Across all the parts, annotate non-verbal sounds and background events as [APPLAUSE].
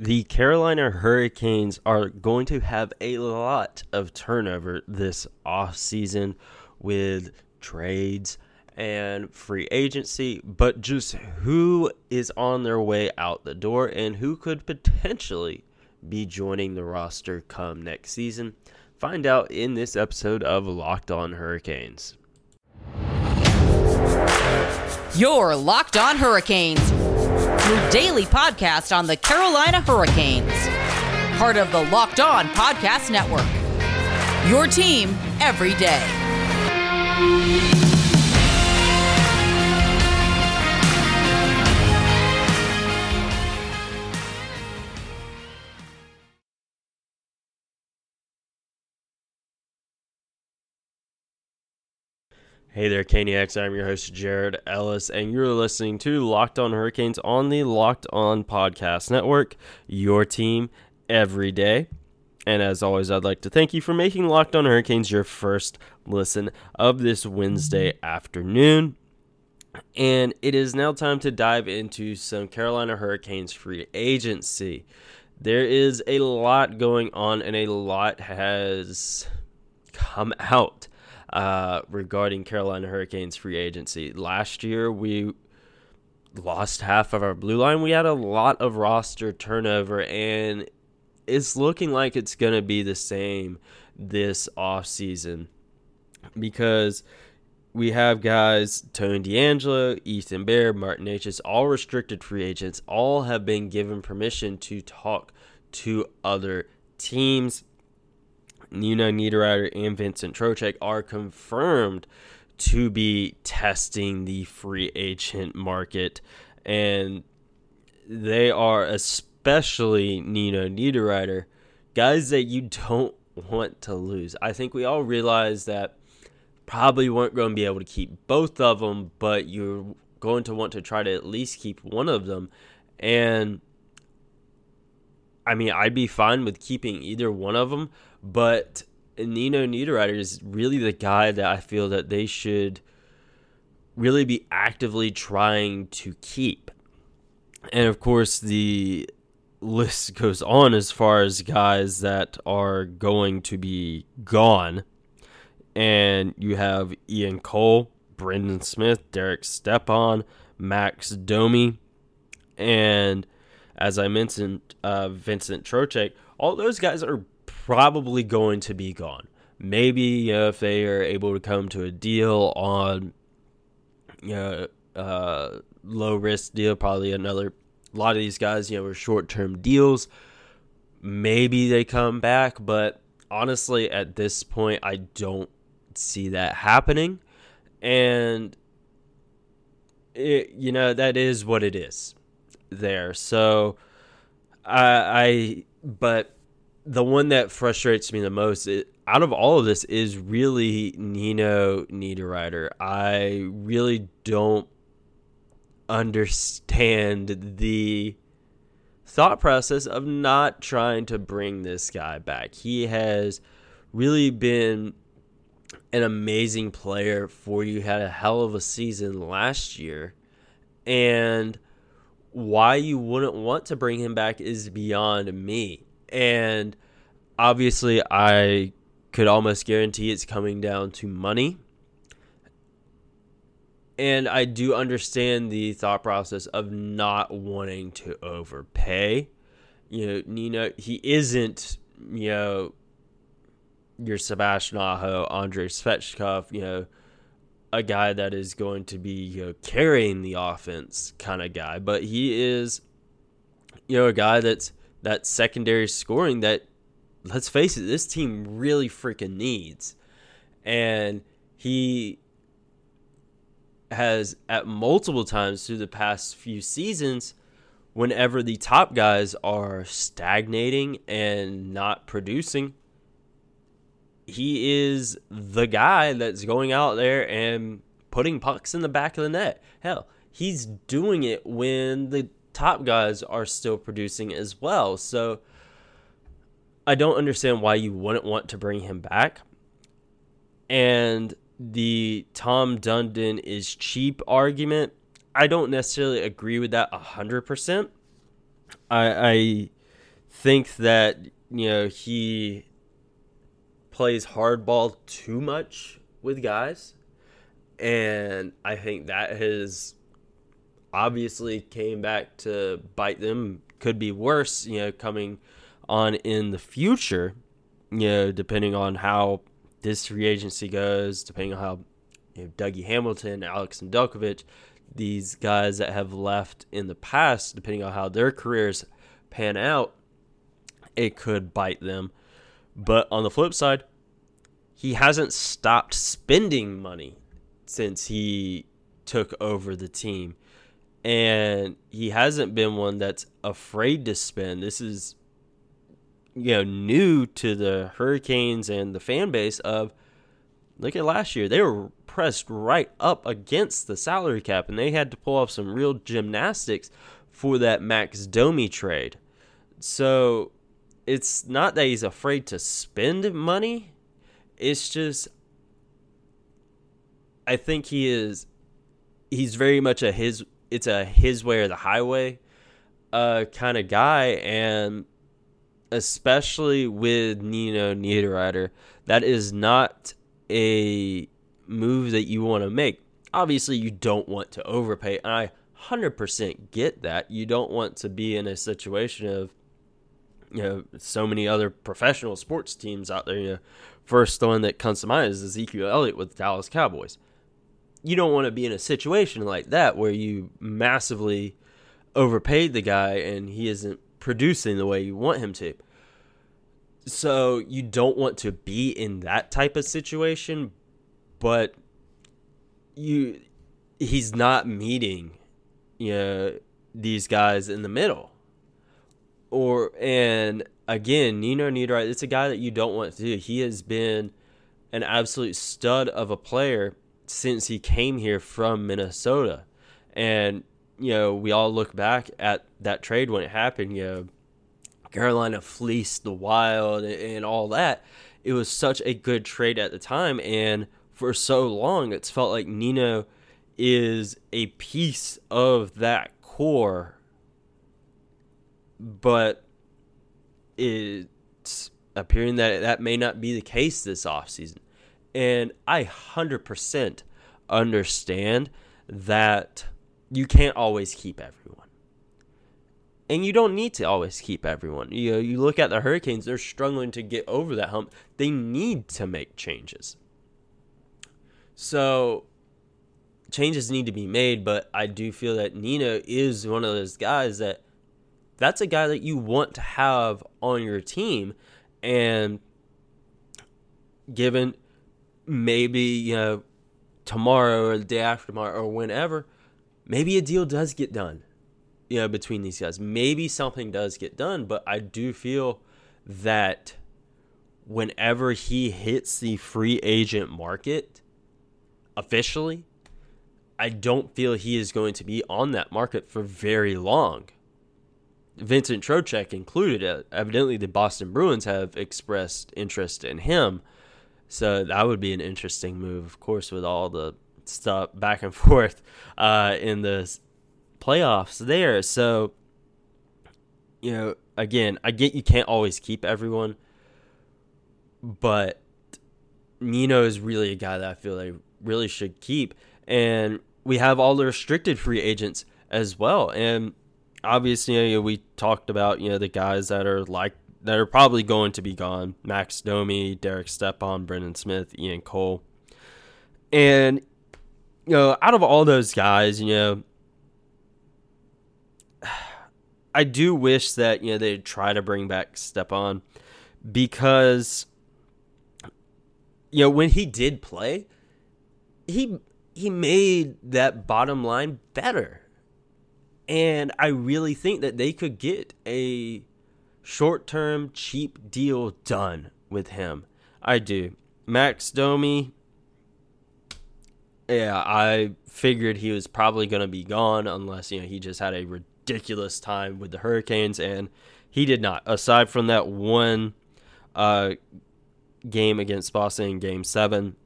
the Carolina Hurricanes are going to have a lot of turnover this offseason with trades and free agency, but just who is on their way out the door and who could potentially be joining the roster come next season. Find out in this episode of Locked On Hurricanes. Your Locked On Hurricanes, your daily podcast on the Carolina Hurricanes, part of the Locked On Podcast Network. Your team every day. Hey there, Caniacs. I'm your host, Jared Ellis, and you're listening to Locked On Hurricanes on the Locked On Podcast Network, your team every day. And as always, I'd like to thank you for making Locked On Hurricanes your first listen of this Wednesday afternoon. And it is now time to dive into some Carolina Hurricanes free agency. There is a lot going on, and a lot has come out uh, regarding Carolina Hurricanes free agency. Last year, we lost half of our blue line. We had a lot of roster turnover, and it's looking like it's going to be the same this offseason because we have guys Tony DeAngelo, Ethan Bear, Martin Necas, all restricted free agents, all have been given permission to talk to other teams. Nino Niederreiter and Vincent Trocheck are confirmed to be testing the free agent market, and they are especially Nino Niederreiter, guys that you don't want to lose. I think we all realize that probably weren't going to be able to keep both of them, but you're going to want to try to at least keep one of them. And I mean, I'd be fine with keeping either one of them, but Nino Niederreiter is really the guy that I feel that they should really be actively trying to keep. And of course, the list goes on as far as guys that are going to be gone. And you have Ian Cole, Brendan Smith, Derek Stepan, Max Domi, and as I mentioned, uh, Vincent Trocheck. All those guys are probably going to be gone. Maybe you know, if they are able to come to a deal on you know uh, low risk deal, probably another. A lot of these guys, you know, are short term deals. Maybe they come back, but honestly, at this point, I don't see that happening. And it, you know, that is what it is there. So I, I but the one that frustrates me the most it, out of all of this is really Nino Niederreiter. I really don't understand the thought process of not trying to bring this guy back. He has really been an amazing player for you. Had a hell of a season last year. And why you wouldn't want to bring him back is beyond me. And obviously, I could almost guarantee it's coming down to money. And I do understand the thought process of not wanting to overpay. You know, Nino, he isn't, you know, your Sebastian Aho, Andrei Svechnikov, you know, a guy that is going to be you know, carrying the offense kind of guy, but he is, you know, a guy that's that secondary scoring that, let's face it, this team really freaking needs. And he has, at multiple times through the past few seasons, whenever the top guys are stagnating and not producing, he is the guy that's going out there and putting pucks in the back of the net. Hell, he's doing it when the top guys are still producing as well. So I don't understand why you wouldn't want to bring him back. And the Tom Dundon is cheap argument, I don't necessarily agree with that 100%. I, I think that you know he plays hardball too much with guys, and I think that has obviously came back to bite them. Could be worse, you know, coming on in the future. You know, depending on how this free agency goes, depending on how you know, Dougie Hamilton, Alex Nedeljkovic, these guys that have left in the past, depending on how their careers pan out, it could bite them. But on the flip side, he hasn't stopped spending money since he took over the team. And he hasn't been one that's afraid to spend. This is you know new to the Hurricanes and the fan base of look at last year. They were pressed right up against the salary cap and they had to pull off some real gymnastics for that Max Domi trade. So it's not that he's afraid to spend money. It's just I think he is he's very much a his it's a his way or the highway uh kind of guy and especially with Nino Niederreiter, that is not a move that you want to make. Obviously, you don't want to overpay. And I 100% get that. You don't want to be in a situation of, you know, so many other professional sports teams out there. You know, first one that comes to mind is Ezekiel Elliott with the Dallas Cowboys. You don't want to be in a situation like that where you massively overpaid the guy and he isn't producing the way you want him to. So you don't want to be in that type of situation, but you he's not meeting you know these guys in the middle. Or and again, Nino Niederreiter, it's a guy that you don't want to do. He has been an absolute stud of a player since he came here from Minnesota. And you know, we all look back at that trade when it happened, you know, Carolina fleeced the Wild and all that. It was such a good trade at the time, and for so long, it's felt like Nino is a piece of that core, but it's appearing that that may not be the case this offseason. And I 100% understand that you can't always keep everyone and you don't need to always keep everyone. You know, you look at the Hurricanes; they're struggling to get over that hump. They need to make changes. So changes need to be made, but I do feel that Nino is one of those guys that that's a guy that you want to have on your team and given maybe you know tomorrow or the day after tomorrow or whenever maybe a deal does get done you know, between these guys. Maybe something does get done, but I do feel that whenever he hits the free agent market officially, I don't feel he is going to be on that market for very long. Vincent Trocheck included. Uh, evidently, the Boston Bruins have expressed interest in him. So that would be an interesting move, of course, with all the stuff back and [LAUGHS] forth uh, in the playoffs there. So, you know, again, I get you can't always keep everyone, but Nino is really a guy that I feel they really should keep. And we have all the restricted free agents as well. And obviously, you know, we talked about, you know, the guys that are like, that are probably going to be gone Max Domi, Derek Stepan, Brendan Smith, Ian Cole. And, you know, out of all those guys, you know, [SIGHS] I do wish that you know they'd try to bring back Stepan because you know when he did play, he he made that bottom line better. And I really think that they could get a short-term cheap deal done with him. I do. Max Domi yeah, I figured he was probably going to be gone unless, you know, he just had a ridiculous time with the Hurricanes, and he did not. Aside from that one uh, game against Boston in Game Seven,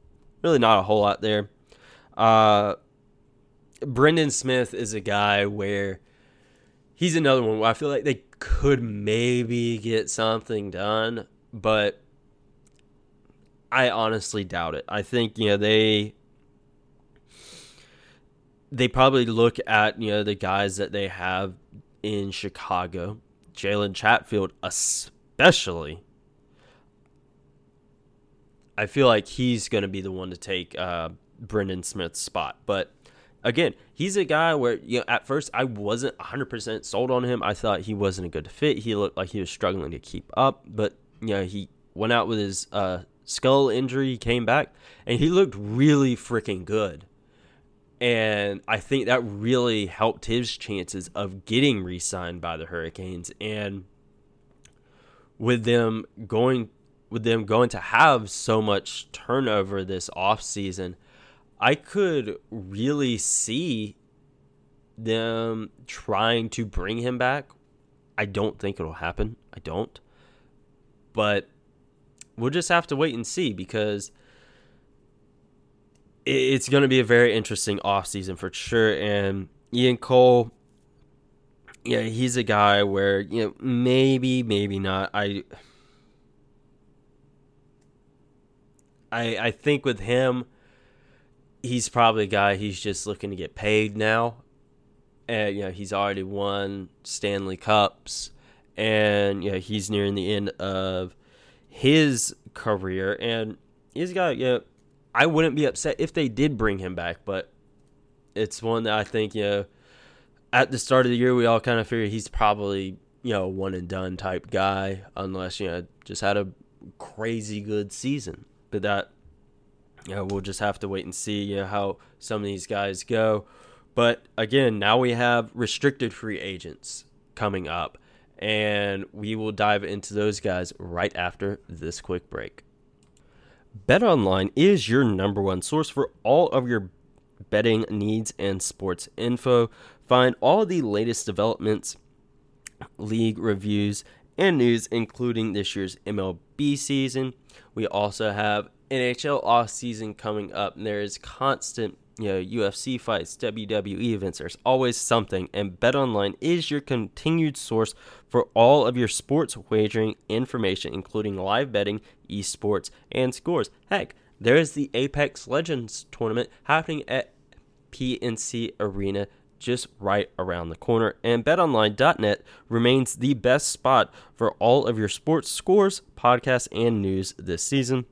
really not a whole lot there. Uh, Brendan Smith is a guy where he's another one where I feel like they could maybe get something done, but I honestly doubt it. I think you know they they probably look at you know the guys that they have in Chicago, Jalen Chatfield especially. I feel like he's going to be the one to take uh, Brendan Smith's spot, but again, he's a guy where you know at first I wasn't 100% sold on him. I thought he wasn't a good fit. He looked like he was struggling to keep up, but you know, he went out with his uh, skull injury, he came back and he looked really freaking good. And I think that really helped his chances of getting re-signed by the Hurricanes and with them going with them going to have so much turnover this offseason, I could really see them trying to bring him back. I don't think it'll happen. I don't. But we'll just have to wait and see because it's going to be a very interesting offseason for sure. And Ian Cole, yeah, he's a guy where, you know, maybe, maybe not. I. I, I think with him, he's probably a guy he's just looking to get paid now. And you know, he's already won Stanley Cups and you know, he's nearing the end of his career and he's got you know, I wouldn't be upset if they did bring him back, but it's one that I think, you know, at the start of the year we all kind of figured he's probably, you know, one and done type guy unless, you know, just had a crazy good season. But that know, we'll just have to wait and see you know, how some of these guys go. But again, now we have restricted free agents coming up, and we will dive into those guys right after this quick break. BetOnline is your number one source for all of your betting needs and sports info. Find all the latest developments, league reviews, and news, including this year's MLB season. We also have NHL off season coming up, and there is constant you know UFC fights, WWE events. There's always something, and BetOnline is your continued source for all of your sports wagering information, including live betting, esports, and scores. Heck, there is the Apex Legends tournament happening at PNC Arena just right around the corner. And betonline.net remains the best spot for all of your sports scores, podcasts, and news this season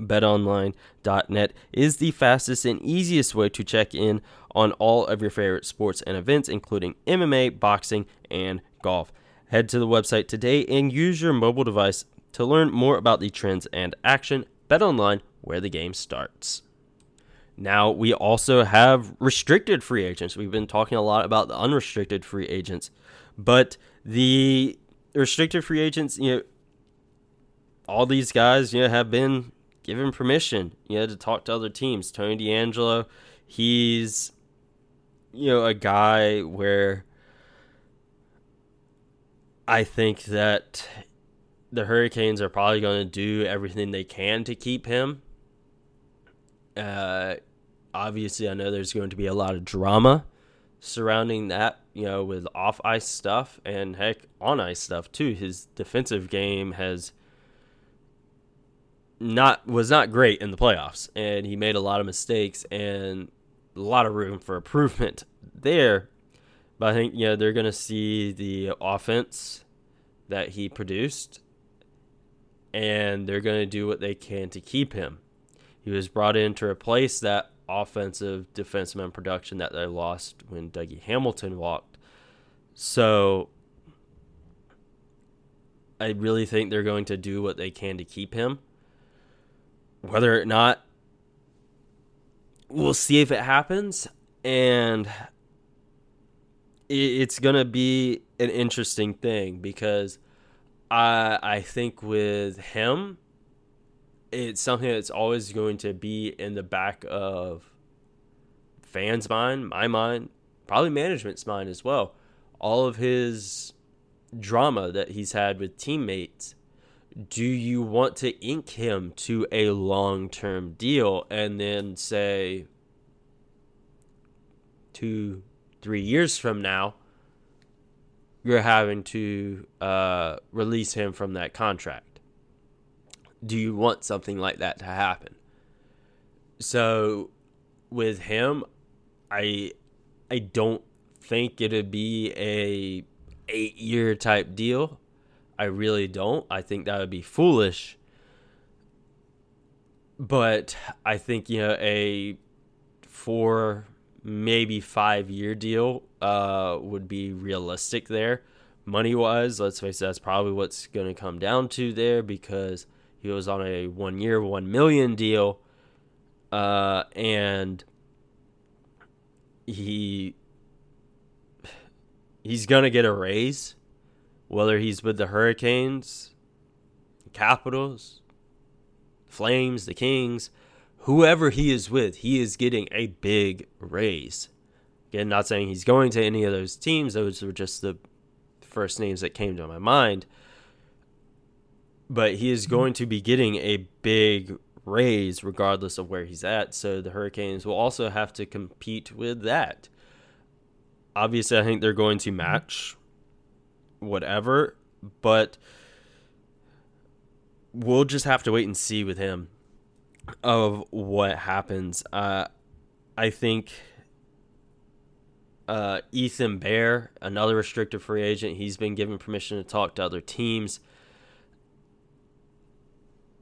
betonline.net is the fastest and easiest way to check in on all of your favorite sports and events, including MMA, boxing, and golf. Head to the website today and use your mobile device to learn more about the trends and action. BetOnline, where the game starts. Now, we also have restricted free agents. We've been talking a lot about the unrestricted free agents, but the restricted free agents, you know, all these guys, you know, have been give him permission, you know, to talk to other teams. Tony DeAngelo, he's you know, a guy where I think that the Hurricanes are probably going to do everything they can to keep him. Uh, obviously, I know there's going to be a lot of drama surrounding that, you know, with off ice stuff and heck, on ice stuff too. His defensive game has not was not great in the playoffs, and he made a lot of mistakes and a lot of room for improvement [LAUGHS] there. But I think you know they're going to see the offense that he produced, and they're going to do what they can to keep him. He was brought in to replace that offensive defenseman production that they lost when Dougie Hamilton walked. So I really think they're going to do what they can to keep him whether or not we'll see if it happens and it's to be an interesting thing because I I think with him it's something that's always going to be in the back of fans' mind, my mind, probably management's mind as well. All of his drama that he's had with teammates do you want to ink him to a long term deal and then say two, three years from now, you're having to uh, release him from that contract. Do you want something like that to happen? So with him, I I don't think it'd be a eight year type deal. I really don't. I think that would be foolish. But I think you know a four maybe five year deal uh, would be realistic there. Money wise, let's face it, that's probably what's going to come down to there because he was on a one year, one million deal. Uh, and he he's gonna get a raise, whether he's with the Hurricanes, the Capitals, Flames, the Kings, whoever he is with, he is getting a big raise. Again, not saying he's going to any of those teams; those were just the first names that came to my mind. But he is mm-hmm. going to be getting a big raise regardless of where he's at. So the Hurricanes will also have to compete with that. Obviously, I think they're going to mm-hmm. match whatever, but we'll just have to wait and see with him of what happens. Uh, I think uh, Ethan Bear, another restricted free agent, he's been given permission to talk to other teams.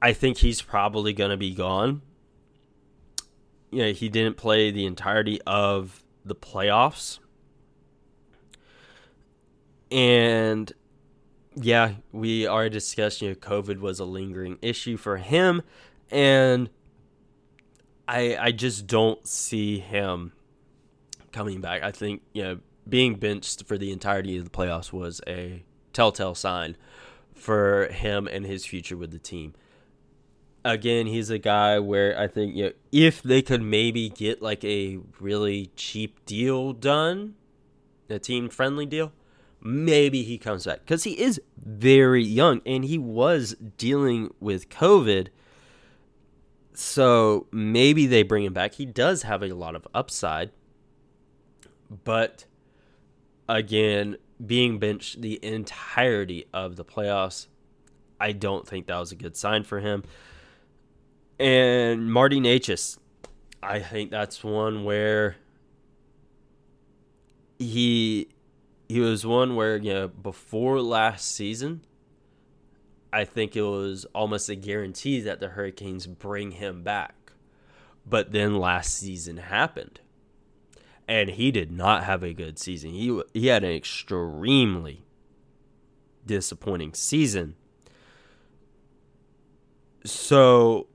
I think he's probably going to be gone. You know, he didn't play the entirety of the playoffs. And yeah, we already discussed, you know, COVID was a lingering issue for him. And I I just don't see him coming back. I think, you know, being benched for the entirety of the playoffs was a telltale sign for him and his future with the team again, he's a guy where I think you know, if they could maybe get like a really cheap deal done, a team friendly deal, maybe he comes back because he is very young and he was dealing with COVID. So maybe they bring him back. He does have a lot of upside, but again, being benched the entirety of the playoffs, I don't think that was a good sign for him. And Marty Necas, I think that's one where he he was one where you know before last season, I think it was almost a guarantee that the Hurricanes bring him back. But then last season happened. And he did not have a good season. He he had an extremely disappointing season. So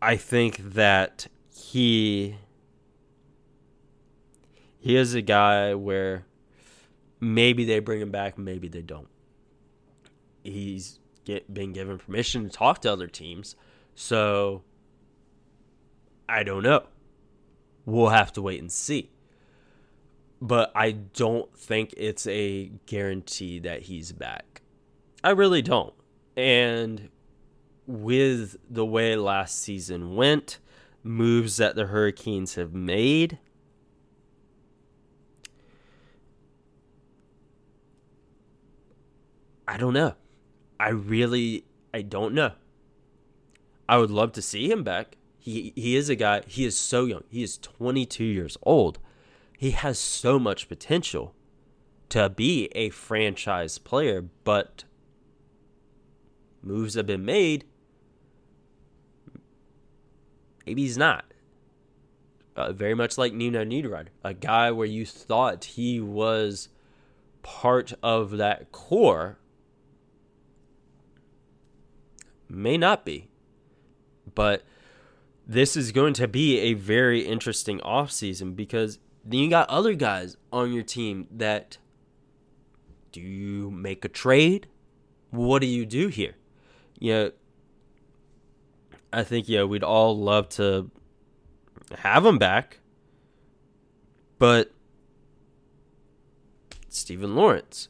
I think that he he is a guy where maybe they bring him back, maybe they don't. He's get been given permission to talk to other teams, so I don't know. We'll have to wait and see. But I don't think it's a guarantee that he's back. I really don't. And with the way last season went, moves that the Hurricanes have made. I don't know. I really I don't know. I would love to see him back. He he is a guy, he is so young. He is 22 years old. He has so much potential to be a franchise player, but moves have been made Maybe he's not. Uh, very much like Nino Niederreiter, a guy where you thought he was part of that core, may not be. But this is going to be a very interesting offseason because then you got other guys on your team that do you make a trade? What do you do here? You know, I think yeah, we'd all love to have him back, but Stephen Lawrence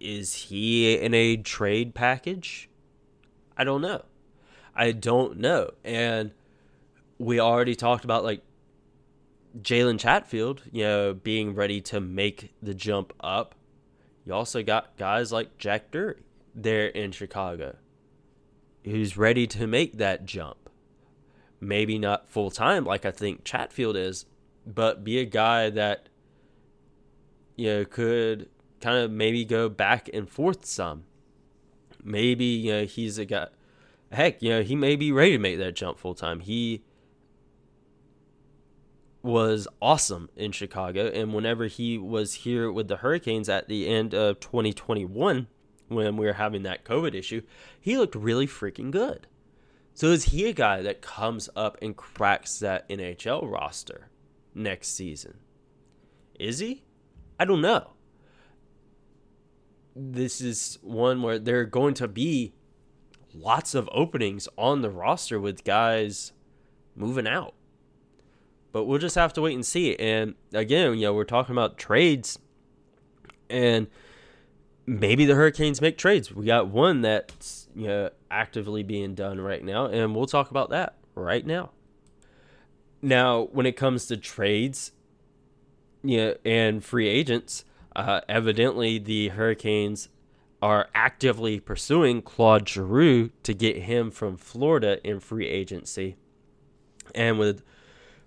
is he in a trade package? I don't know. I don't know, and we already talked about like Jalen Chatfield, you know, being ready to make the jump up You also got guys like Jack Drury there in Chicago who's ready to make that jump. Maybe not full time like I think Chatfield is, but be a guy that you know could kind of maybe go back and forth some. Maybe you know he's a guy heck, you know, he may be ready to make that jump full time. He was awesome in Chicago and whenever he was here with the Hurricanes at the end of 2021 when we were having that COVID issue, he looked really freaking good. So is he a guy that comes up and cracks that NHL roster next season? Is he? I don't know. This is one where there are going to be lots of openings on the roster with guys moving out. But we'll just have to wait and see. And again, you know, we're talking about trades and maybe the Hurricanes make trades. We got one that's you know actively being done right now, and we'll talk about that right now. Now, when it comes to trades, yeah, and free agents, uh, evidently the Hurricanes are actively pursuing Claude Giroux to get him from Florida in free agency. And with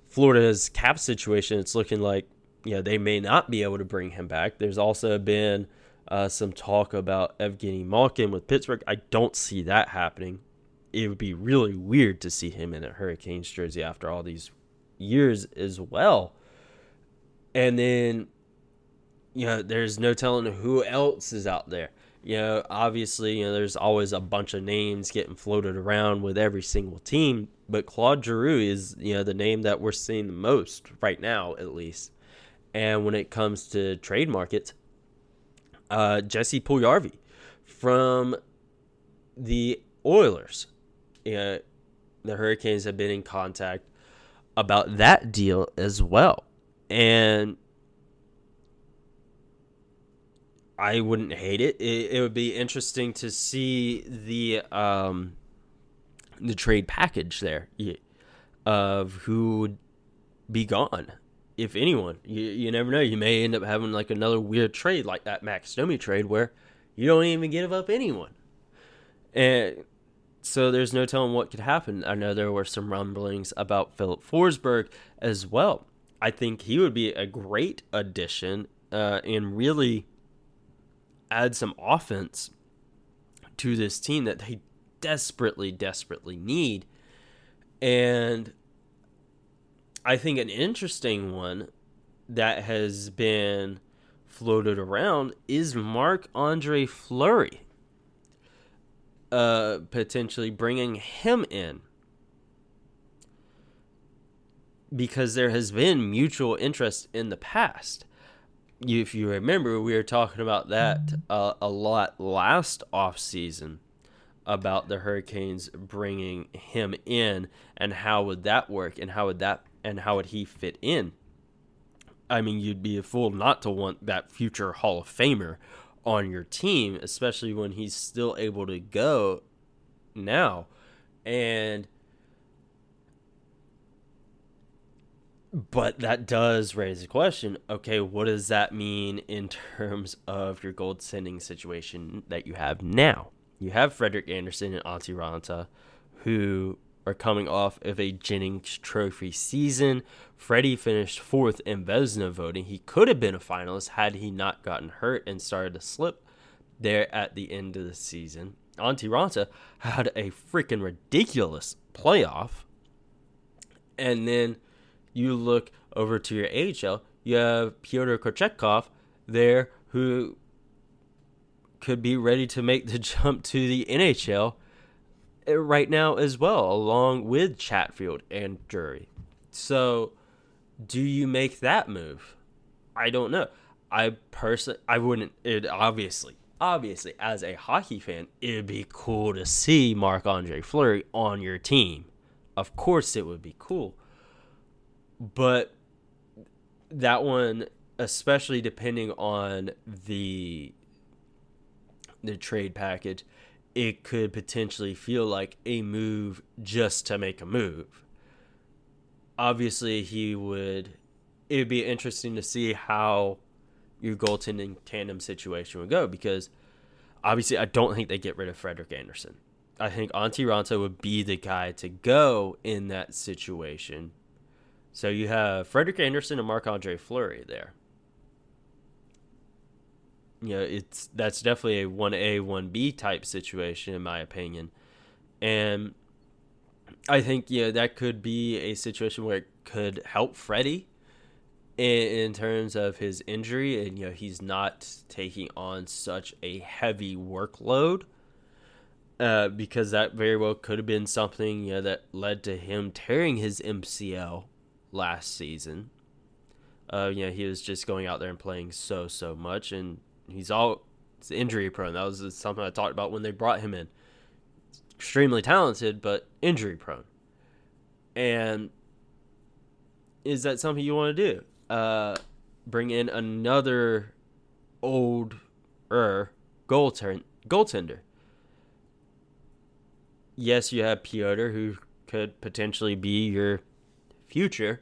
Florida's cap situation, it's looking like you know they may not be able to bring him back. There's also been uh, some talk about Evgeny Malkin with Pittsburgh. I don't see that happening. It would be really weird to see him in a Hurricanes jersey after all these years as well. And then, you know, there's no telling who else is out there. You know, obviously, you know, there's always a bunch of names getting floated around with every single team, but Claude Giroux is, you know, the name that we're seeing the most right now, at least. And when it comes to trade markets, uh, Jesse Puljujarvi from the Oilers. You know, the Hurricanes have been in contact about that deal as well. And I wouldn't hate it. it. It would be interesting to see the um, the trade package there of who would be gone, if anyone. You, you never know. You may end up having like another weird trade like that Max Domi trade where you don't even give up anyone. And so there's no telling what could happen. I know there were some rumblings about Filip Forsberg as well. I think he would be a great addition uh, and really add some offense to this team that they desperately, desperately need. And I think an interesting one that has been floated around is Marc Andre Fleury. Uh, potentially bringing him in because there has been mutual interest in the past if you remember, we were talking about that uh, a lot last off season about the Hurricanes bringing him in and how would that work and how would that and how would he fit in. I mean, you'd be a fool not to want that future Hall of Famer on your team, especially when he's still able to go now. And But that does raise a question. Okay, what does that mean in terms of your goaltending situation that you have now? You have Frederik Andersen and Antti Raanta, who are coming off of a Jennings Trophy season. Freddie finished fourth in Vezina voting. He could have been a finalist had he not gotten hurt and started to slip there at the end of the season. Antti Raanta had a freaking ridiculous playoff. And then you look over to your AHL, you have Pyotr Kochetkov there who could be ready to make the [LAUGHS] jump to the NHL eh, right now as well, along with Chatfield and Drury. So, do you make that move? I don't know. I personally, I wouldn't. It obviously, obviously, as a hockey fan, it'd be cool to see Marc Andre Fleury on your team. Of course, it would be cool but that one especially depending on the the trade package it could potentially feel like a move just to make a move obviously he would it would be interesting to see how your goaltending tandem situation would go because obviously I don't think they get rid of Frederik Andersen. I think Antti Raanta would be the guy to go in that situation. So you have Frederik Andersen and Marc Andre Fleury there. You know, it's that's definitely a one A, one B type situation in my opinion. And I think yeah, that could be a situation where it could help Freddie in, terms of his injury, and you know he's not taking on such a heavy workload. Uh, because that very well could have been something you know that led to him tearing his MCL last season. Uh, you know, he was just going out there and playing so so much, and he's all injury prone. That was something I talked about when they brought him in. Extremely talented, but injury prone. And is that something you want to do? Uh, bring in another old er goaltender goaltender. Yes, you have Piotr who could potentially be your future.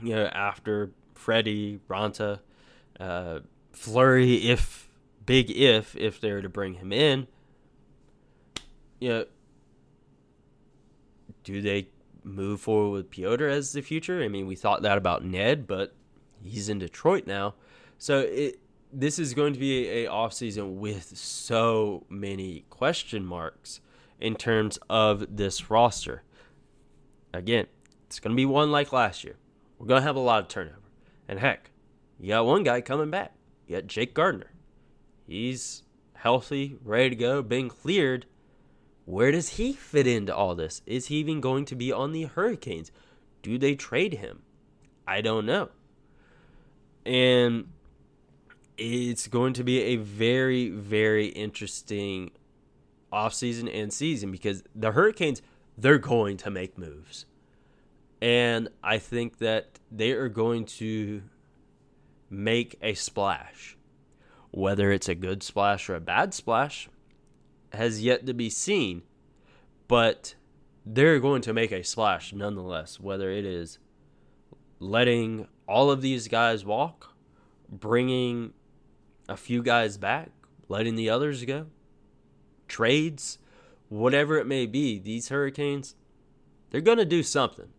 You know, after Freddie, Raanta, uh, Fleury, if big if if they were to bring him in. You know, do they move forward with Piotr as the future. I mean, we thought that about Ned, but he's in Detroit now. So it this is going to be a, a offseason with so many question marks in terms of this roster. Again, it's going to be one like last year. We're going to have a lot of turnover. And heck, you got one guy coming back. You got Jake Gardiner. He's healthy, ready to go, being cleared where does he fit into all this? Is he even going to be on the Hurricanes? Do they trade him? I don't know. And it's going to be a very, very interesting offseason and season because the Hurricanes, they're going to make moves. And I think that they are going to make a splash. Whether it's a good splash or a bad splash, has yet to be seen, but they're going to make a splash nonetheless, whether it is letting all of these guys walk, bringing a few guys back, letting the others go, trades, whatever it may be, these Hurricanes, they're going to do something.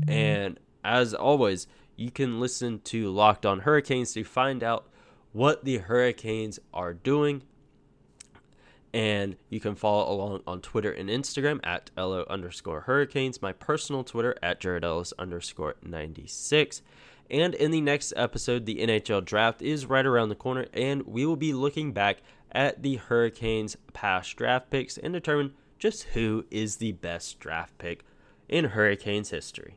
Mm-hmm. And as always, you can listen to Locked On Hurricanes to find out what the Hurricanes are doing and you can follow along on Twitter and Instagram at LO underscore hurricanes, my personal Twitter at Jared Ellis underscore 96. And in the next episode, the NHL draft is right around the corner, and we will be looking back at the Hurricanes' past draft picks and determine just who is the best draft pick in Hurricanes history.